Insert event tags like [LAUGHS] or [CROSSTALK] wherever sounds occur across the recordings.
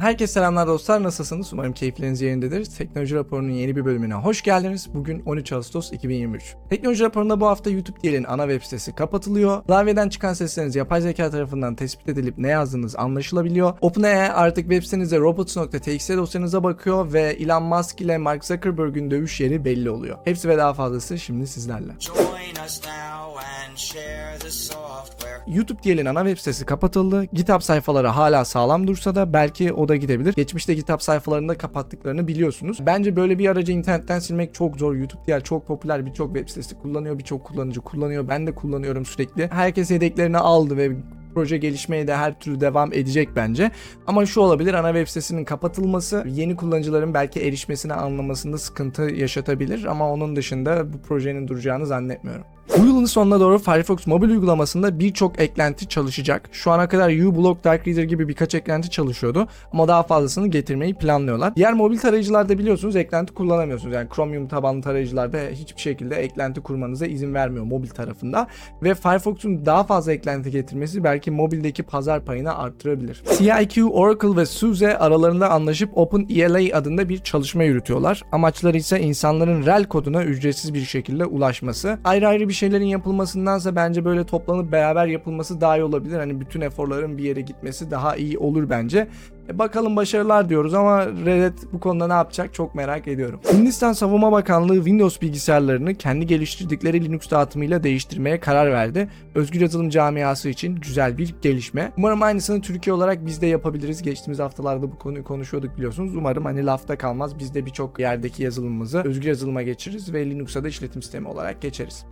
Herkese selamlar dostlar. Nasılsınız? Umarım keyifleriniz yerindedir. Teknoloji raporunun yeni bir bölümüne hoş geldiniz. Bugün 13 Ağustos 2023. Teknoloji raporunda bu hafta YouTube DL'in ana web sitesi kapatılıyor. Klavyeden çıkan sesleriniz yapay zeka tarafından tespit edilip ne yazdığınız anlaşılabiliyor. OpenAI artık web sitenizde robots.txt dosyanıza bakıyor ve Elon Musk ile Mark Zuckerberg'ün dövüş yeri belli oluyor. Hepsi ve daha fazlası şimdi sizlerle. Join us now and share the software. YouTube DL'in ana web sitesi kapatıldı. GitHub sayfaları hala sağlam dursa da belki o da gidebilir. Geçmişte GitHub sayfalarını da kapattıklarını biliyorsunuz. Bence böyle bir aracı internetten silmek çok zor. YouTube DL çok popüler birçok web sitesi kullanıyor. Birçok kullanıcı kullanıyor. Ben de kullanıyorum sürekli. Herkes yedeklerini aldı ve proje gelişmeye de her türlü devam edecek bence. Ama şu olabilir ana web sitesinin kapatılması yeni kullanıcıların belki erişmesini anlamasında sıkıntı yaşatabilir ama onun dışında bu projenin duracağını zannetmiyorum. Bu yılın sonuna doğru Firefox mobil uygulamasında birçok eklenti çalışacak. Şu ana kadar uBlock Dark Reader gibi birkaç eklenti çalışıyordu ama daha fazlasını getirmeyi planlıyorlar. Diğer mobil tarayıcılarda biliyorsunuz eklenti kullanamıyorsunuz. Yani Chromium tabanlı tarayıcılarda hiçbir şekilde eklenti kurmanıza izin vermiyor mobil tarafında ve Firefox'un daha fazla eklenti getirmesi belki mobildeki pazar payını arttırabilir. CIQ, Oracle ve SUSE aralarında anlaşıp OpenELA adında bir çalışma yürütüyorlar. Amaçları ise insanların rel koduna ücretsiz bir şekilde ulaşması. Ayrı ayrı bir şeylerin yapılmasındansa bence böyle toplanıp beraber yapılması daha iyi olabilir. Hani bütün eforların bir yere gitmesi daha iyi olur bence. E bakalım başarılar diyoruz ama Reddit bu konuda ne yapacak çok merak ediyorum. Hindistan Savunma Bakanlığı Windows bilgisayarlarını kendi geliştirdikleri Linux dağıtımıyla değiştirmeye karar verdi. Özgür yazılım camiası için güzel bir gelişme. Umarım aynısını Türkiye olarak biz de yapabiliriz. Geçtiğimiz haftalarda bu konuyu konuşuyorduk biliyorsunuz. Umarım hani lafta kalmaz. Biz de birçok yerdeki yazılımımızı özgür yazılıma geçiririz ve Linux'a da işletim sistemi olarak geçeriz.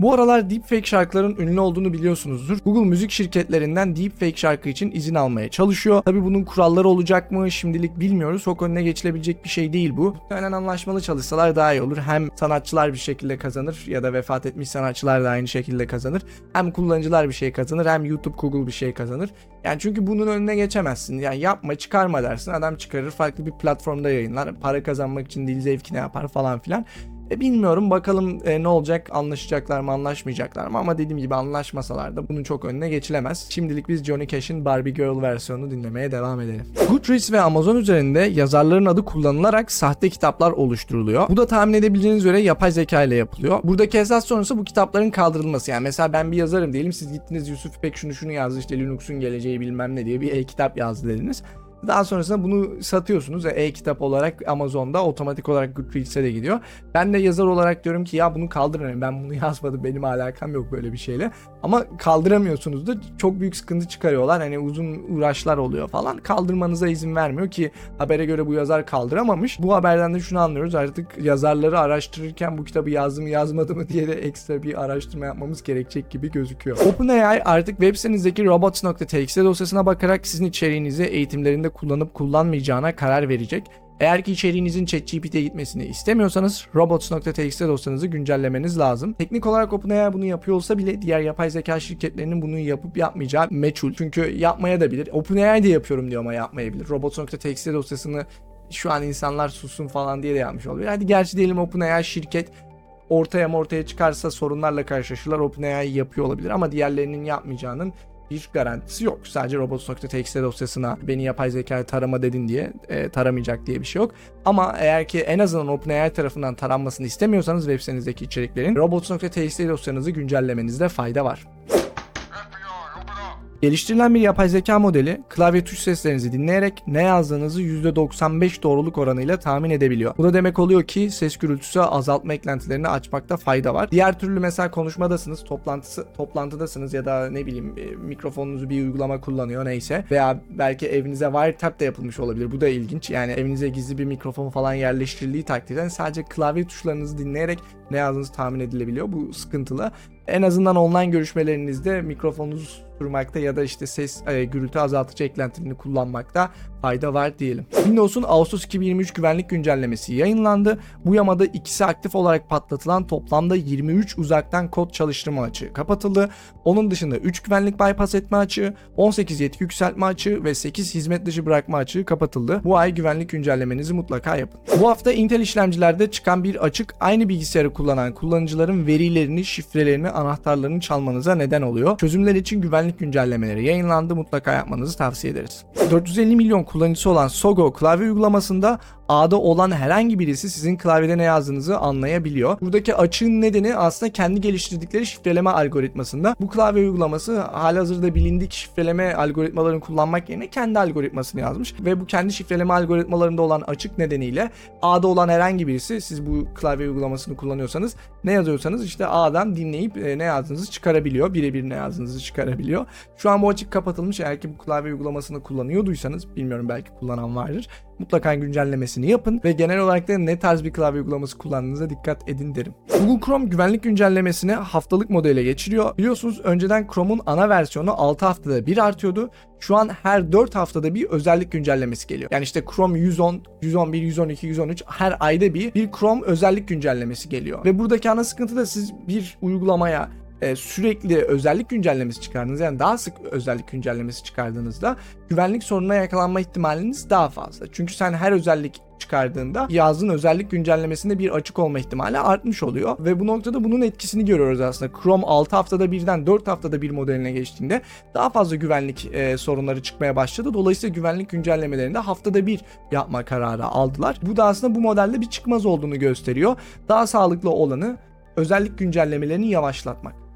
Bu aralar deepfake şarkıların ünlü olduğunu biliyorsunuzdur. Google müzik şirketlerinden deepfake şarkı için izin almaya çalışıyor. Tabi bunun kuralları olacak mı şimdilik bilmiyoruz. Çok önüne geçilebilecek bir şey değil bu. Muhtemelen anlaşmalı çalışsalar daha iyi olur. Hem sanatçılar bir şekilde kazanır ya da vefat etmiş sanatçılar da aynı şekilde kazanır. Hem kullanıcılar bir şey kazanır hem YouTube Google bir şey kazanır. Yani çünkü bunun önüne geçemezsin. Yani yapma çıkarma dersin. Adam çıkarır farklı bir platformda yayınlar. Para kazanmak için değil zevkine yapar falan filan. E, bilmiyorum bakalım e, ne olacak anlaşacaklar mı anlaşmayacaklar mı ama dediğim gibi anlaşmasalar da bunun çok önüne geçilemez. Şimdilik biz Johnny Cash'in Barbie Girl versiyonunu dinlemeye devam edelim. Goodreads ve Amazon üzerinde yazarların adı kullanılarak sahte kitaplar oluşturuluyor. Bu da tahmin edebileceğiniz üzere yapay zeka ile yapılıyor. Buradaki esas sonrası bu kitapların kaldırılması. Yani mesela ben bir yazarım diyelim siz gittiniz Yusuf İpek şunu şunu yazdı işte Linux'un geleceği bilmem ne diye bir e-kitap yazdı dediniz. Daha sonrasında bunu satıyorsunuz ve e-kitap olarak Amazon'da otomatik olarak Goodreads'e de gidiyor. Ben de yazar olarak diyorum ki ya bunu kaldırın. Ben bunu [LAUGHS] yazmadım. Benim alakam yok böyle bir şeyle. Ama kaldıramıyorsunuz da çok büyük sıkıntı çıkarıyorlar. Hani uzun uğraşlar oluyor falan. Kaldırmanıza izin vermiyor ki habere göre bu yazar kaldıramamış. Bu haberden de şunu anlıyoruz. Artık yazarları araştırırken bu kitabı yazdı mı yazmadı mı diye de ekstra bir araştırma yapmamız gerekecek gibi gözüküyor. OpenAI artık web sitenizdeki robots.txt dosyasına bakarak sizin içeriğinizi eğitimlerinde kullanıp kullanmayacağına karar verecek. Eğer ki içeriğinizin ChatGPT'ye gitmesini istemiyorsanız robots.txt dosyanızı güncellemeniz lazım. Teknik olarak OpenAI bunu yapıyor olsa bile diğer yapay zeka şirketlerinin bunu yapıp yapmayacağı meçhul. Çünkü yapmaya da bilir. OpenAI de yapıyorum diyor ama yapmayabilir. Robots.txt dosyasını şu an insanlar sussun falan diye de yapmış olabilir. Hadi gerçi diyelim OpenAI şirket ortaya mı ortaya çıkarsa sorunlarla karşılaşırlar. OpenAI yapıyor olabilir ama diğerlerinin yapmayacağının bir garantisi yok. Sadece robots.txt dosyasına beni yapay zeka tarama dedin diye e, taramayacak diye bir şey yok. Ama eğer ki en azından OpenAI tarafından taranmasını istemiyorsanız web sitenizdeki içeriklerin robots.txt dosyanızı güncellemenizde fayda var. Geliştirilen bir yapay zeka modeli klavye tuş seslerinizi dinleyerek ne yazdığınızı %95 doğruluk oranıyla tahmin edebiliyor. Bu da demek oluyor ki ses gürültüsü azaltma eklentilerini açmakta fayda var. Diğer türlü mesela konuşmadasınız, toplantısı toplantıdasınız ya da ne bileyim e, mikrofonunuzu bir uygulama kullanıyor neyse veya belki evinize wiretap da yapılmış olabilir. Bu da ilginç. Yani evinize gizli bir mikrofon falan yerleştirildiği takdirde sadece klavye tuşlarınızı dinleyerek ne yazdığınızı tahmin edilebiliyor. Bu sıkıntılı. En azından online görüşmelerinizde mikrofonunuzu susturmakta ya da işte ses e, gürültü azaltıcı eklentilerini kullanmakta fayda var diyelim. Windows'un Ağustos 2023 güvenlik güncellemesi yayınlandı. Bu yamada ikisi aktif olarak patlatılan toplamda 23 uzaktan kod çalıştırma açığı kapatıldı. Onun dışında 3 güvenlik bypass etme açığı, 18 yetki yükseltme açığı ve 8 hizmet dışı bırakma açığı kapatıldı. Bu ay güvenlik güncellemenizi mutlaka yapın. Bu hafta Intel işlemcilerde çıkan bir açık aynı bilgisayarı kullanan kullanıcıların verilerini, şifrelerini, anahtarlarını çalmanıza neden oluyor. Çözümler için güvenlik güncellemeleri yayınlandı. Mutlaka yapmanızı tavsiye ederiz. 450 milyon kullanıcısı olan Sogo klavye uygulamasında A'da olan herhangi birisi sizin klavyede ne yazdığınızı anlayabiliyor. Buradaki açığın nedeni aslında kendi geliştirdikleri şifreleme algoritmasında. Bu klavye uygulaması halihazırda bilindik şifreleme algoritmalarını kullanmak yerine kendi algoritmasını yazmış ve bu kendi şifreleme algoritmalarında olan açık nedeniyle A'da olan herhangi birisi siz bu klavye uygulamasını kullanıyorsanız ne yazıyorsanız işte A'dan dinleyip e, ne yazdığınızı çıkarabiliyor. Birebir ne yazdığınızı çıkarabiliyor. Şu an bu açık kapatılmış. Eğer ki bu klavye uygulamasını kullanıyorduysanız bilmiyorum belki kullanan vardır. Mutlaka güncellemesini yapın ve genel olarak da ne tarz bir klavye uygulaması kullandığınıza dikkat edin derim. Google Chrome güvenlik güncellemesini haftalık modele geçiriyor. Biliyorsunuz önceden Chrome'un ana versiyonu 6 haftada bir artıyordu. Şu an her 4 haftada bir özellik güncellemesi geliyor. Yani işte Chrome 110, 111, 112, 113 her ayda bir bir Chrome özellik güncellemesi geliyor. Ve buradaki ana sıkıntı da siz bir uygulamaya e, sürekli özellik güncellemesi çıkardığınız yani daha sık özellik güncellemesi çıkardığınızda güvenlik sorununa yakalanma ihtimaliniz daha fazla. Çünkü sen her özellik çıkardığında yazdığın özellik güncellemesinde bir açık olma ihtimali artmış oluyor ve bu noktada bunun etkisini görüyoruz aslında. Chrome 6 haftada birden 4 haftada bir modeline geçtiğinde daha fazla güvenlik e, sorunları çıkmaya başladı. Dolayısıyla güvenlik güncellemelerini de haftada bir yapma kararı aldılar. Bu da aslında bu modelde bir çıkmaz olduğunu gösteriyor. Daha sağlıklı olanı özellik güncellemelerini yavaşlatmak.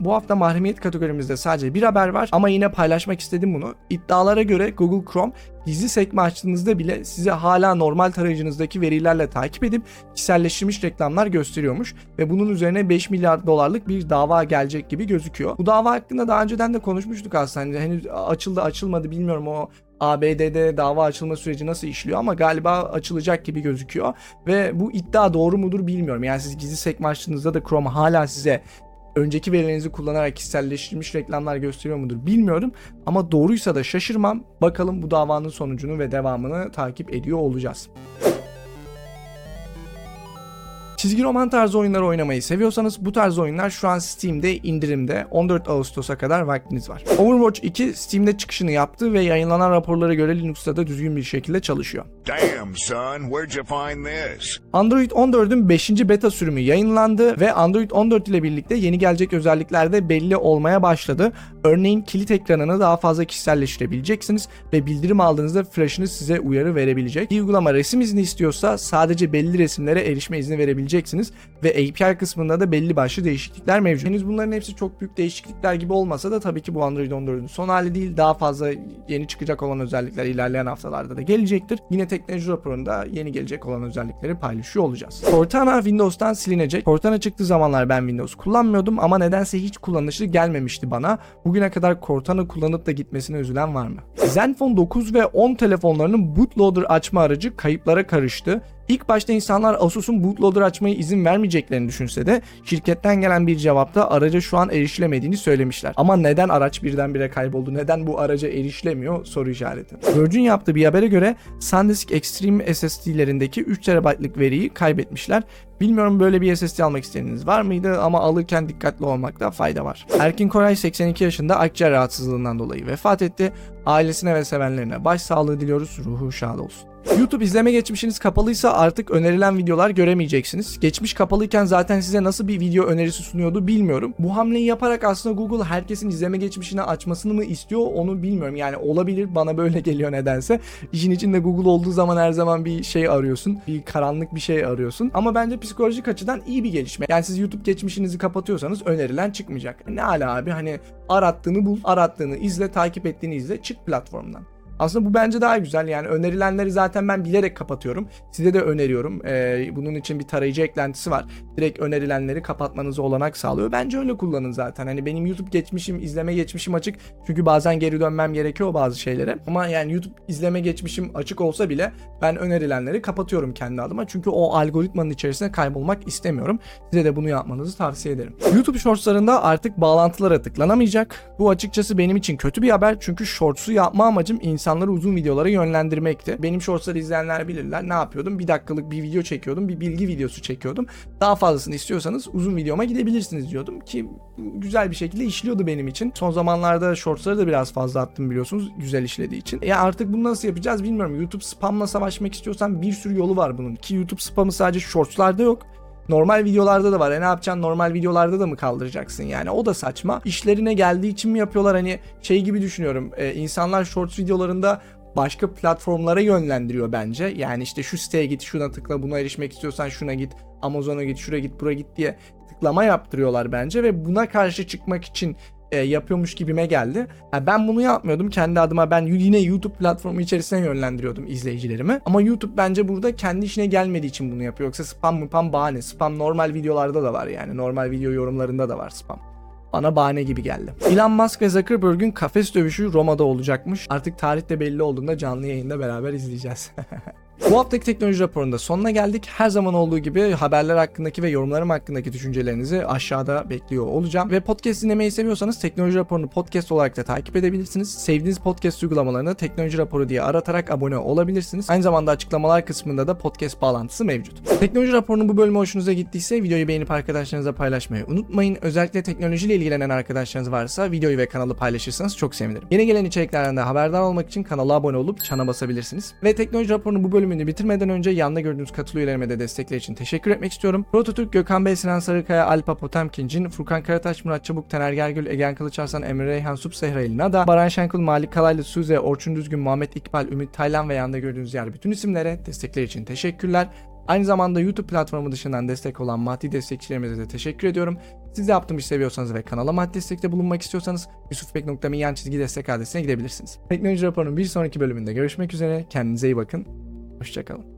Bu hafta mahremiyet kategorimizde sadece bir haber var ama yine paylaşmak istedim bunu. İddialara göre Google Chrome gizli sekme açtığınızda bile size hala normal tarayıcınızdaki verilerle takip edip kişiselleştirilmiş reklamlar gösteriyormuş ve bunun üzerine 5 milyar dolarlık bir dava gelecek gibi gözüküyor. Bu dava hakkında daha önceden de konuşmuştuk aslında. Hani henüz açıldı açılmadı bilmiyorum o ABD'de dava açılma süreci nasıl işliyor ama galiba açılacak gibi gözüküyor. Ve bu iddia doğru mudur bilmiyorum. Yani siz gizli sekme açtığınızda da Chrome hala size önceki verilerinizi kullanarak kişiselleştirilmiş reklamlar gösteriyor mudur bilmiyorum. Ama doğruysa da şaşırmam. Bakalım bu davanın sonucunu ve devamını takip ediyor olacağız. Çizgi roman tarzı oyunları oynamayı seviyorsanız bu tarz oyunlar şu an Steam'de indirimde 14 Ağustos'a kadar vaktiniz var. Overwatch 2 Steam'de çıkışını yaptı ve yayınlanan raporlara göre Linux'ta da düzgün bir şekilde çalışıyor. Damn, son, where'd you find this? Android 14'ün 5. beta sürümü yayınlandı ve Android 14 ile birlikte yeni gelecek özellikler de belli olmaya başladı. Örneğin kilit ekranını daha fazla kişiselleştirebileceksiniz ve bildirim aldığınızda flash'ınız size uyarı verebilecek. Bir uygulama resim izni istiyorsa sadece belli resimlere erişme izni verebileceksiniz ve API kısmında da belli başlı değişiklikler mevcut. Henüz bunların hepsi çok büyük değişiklikler gibi olmasa da tabii ki bu Android 14'ün son hali değil. Daha fazla yeni çıkacak olan özellikler ilerleyen haftalarda da gelecektir. Yine teknoloji raporunda yeni gelecek olan özellikleri paylaşıyor olacağız. Cortana Windows'tan silinecek. Cortana çıktığı zamanlar ben Windows kullanmıyordum ama nedense hiç kullanışlı gelmemişti bana. Bugüne kadar Cortana kullanıp da gitmesine üzülen var mı? Zenfone 9 ve 10 telefonlarının bootloader açma aracı kayıplara karıştı. İlk başta insanlar Asus'un bootloader açmaya izin vermeyeceklerini düşünse de şirketten gelen bir cevapta araca şu an erişilemediğini söylemişler. Ama neden araç birdenbire kayboldu? Neden bu araca erişilemiyor? Soru işareti. Virgin yaptığı bir habere göre SanDisk Extreme SSD'lerindeki 3 TB'lık veriyi kaybetmişler. Bilmiyorum böyle bir SSD almak isteyeniniz var mıydı ama alırken dikkatli olmakta fayda var. Erkin Koray 82 yaşında akciğer rahatsızlığından dolayı vefat etti. Ailesine ve sevenlerine başsağlığı diliyoruz. Ruhu şad olsun. YouTube izleme geçmişiniz kapalıysa artık önerilen videolar göremeyeceksiniz. Geçmiş kapalıyken zaten size nasıl bir video önerisi sunuyordu bilmiyorum. Bu hamleyi yaparak aslında Google herkesin izleme geçmişini açmasını mı istiyor onu bilmiyorum. Yani olabilir bana böyle [LAUGHS] geliyor nedense. İşin içinde Google olduğu zaman her zaman bir şey arıyorsun. Bir karanlık bir şey arıyorsun. Ama bence psikolojik açıdan iyi bir gelişme. Yani siz YouTube geçmişinizi kapatıyorsanız önerilen çıkmayacak. Ne ala abi hani arattığını bul, arattığını izle, takip ettiğini izle, çık platformdan. Aslında bu bence daha güzel yani önerilenleri zaten ben bilerek kapatıyorum. Size de öneriyorum. Ee, bunun için bir tarayıcı eklentisi var. Direkt önerilenleri kapatmanızı olanak sağlıyor. Bence öyle kullanın zaten. Hani benim YouTube geçmişim, izleme geçmişim açık. Çünkü bazen geri dönmem gerekiyor bazı şeylere. Ama yani YouTube izleme geçmişim açık olsa bile ben önerilenleri kapatıyorum kendi adıma. Çünkü o algoritmanın içerisine kaybolmak istemiyorum. Size de bunu yapmanızı tavsiye ederim. YouTube Shorts'larında artık bağlantılara tıklanamayacak. Bu açıkçası benim için kötü bir haber. Çünkü Shorts'u yapma amacım insan insanları uzun videolara yönlendirmekti. Benim shortsları izleyenler bilirler. Ne yapıyordum? Bir dakikalık bir video çekiyordum. Bir bilgi videosu çekiyordum. Daha fazlasını istiyorsanız uzun videoma gidebilirsiniz diyordum ki güzel bir şekilde işliyordu benim için. Son zamanlarda shortsları da biraz fazla attım biliyorsunuz güzel işlediği için. Ya artık bunu nasıl yapacağız bilmiyorum. YouTube spamla savaşmak istiyorsan bir sürü yolu var bunun. Ki YouTube spamı sadece shortslarda yok. Normal videolarda da var. E ne yapacaksın normal videolarda da mı kaldıracaksın yani o da saçma. İşlerine geldiği için mi yapıyorlar hani şey gibi düşünüyorum. E, insanlar shorts videolarında başka platformlara yönlendiriyor bence. Yani işte şu siteye git, şuna tıkla, buna erişmek istiyorsan şuna git, Amazon'a git, şuraya git, buraya git diye tıklama yaptırıyorlar bence ve buna karşı çıkmak için e, yapıyormuş gibime geldi. Ha, ben bunu yapmıyordum. Kendi adıma ben yine YouTube platformu içerisine yönlendiriyordum izleyicilerimi. Ama YouTube bence burada kendi işine gelmediği için bunu yapıyor. Yoksa spam spam bahane. Spam normal videolarda da var yani. Normal video yorumlarında da var spam. Bana bahane gibi geldi. Elon Musk ve Zuckerberg'ün kafes dövüşü Roma'da olacakmış. Artık tarih de belli olduğunda canlı yayında beraber izleyeceğiz. [LAUGHS] Bu haftaki teknoloji raporunda sonuna geldik. Her zaman olduğu gibi haberler hakkındaki ve yorumlarım hakkındaki düşüncelerinizi aşağıda bekliyor olacağım. Ve podcast dinlemeyi seviyorsanız teknoloji raporunu podcast olarak da takip edebilirsiniz. Sevdiğiniz podcast uygulamalarını teknoloji raporu diye aratarak abone olabilirsiniz. Aynı zamanda açıklamalar kısmında da podcast bağlantısı mevcut. Teknoloji raporunun bu bölümü hoşunuza gittiyse videoyu beğenip arkadaşlarınızla paylaşmayı unutmayın. Özellikle teknolojiyle ilgilenen arkadaşlarınız varsa videoyu ve kanalı paylaşırsanız çok sevinirim. Yeni gelen içeriklerden de haberdar olmak için kanala abone olup çana basabilirsiniz. Ve teknoloji raporunun bu bölümünü bitirmeden önce yanında gördüğünüz katıl üyelerime de destekleri için teşekkür etmek istiyorum. Prototürk, Gökhan Bey, Sinan Sarıkaya, Alpa Potemkincin, Furkan Karataş, Murat Çabuk, Taner Gergül, Egen Kılıçarslan, Emre Reyhan, Sup Sehrail Nada, Baran Şenkul, Malik Kalaylı, Suze, Orçun Düzgün, Muhammed İkbal, Ümit Taylan ve yanında gördüğünüz yer bütün isimlere destekleri için teşekkürler. Aynı zamanda YouTube platformu dışından destek olan maddi destekçilerimize de teşekkür ediyorum. Siz de yaptığım işi seviyorsanız ve kanala maddi destekte bulunmak istiyorsanız yusufbek.me yan çizgi destek adresine gidebilirsiniz. Teknoloji raporunun bir sonraki bölümünde görüşmek üzere. Kendinize iyi bakın. Hoşçakalın.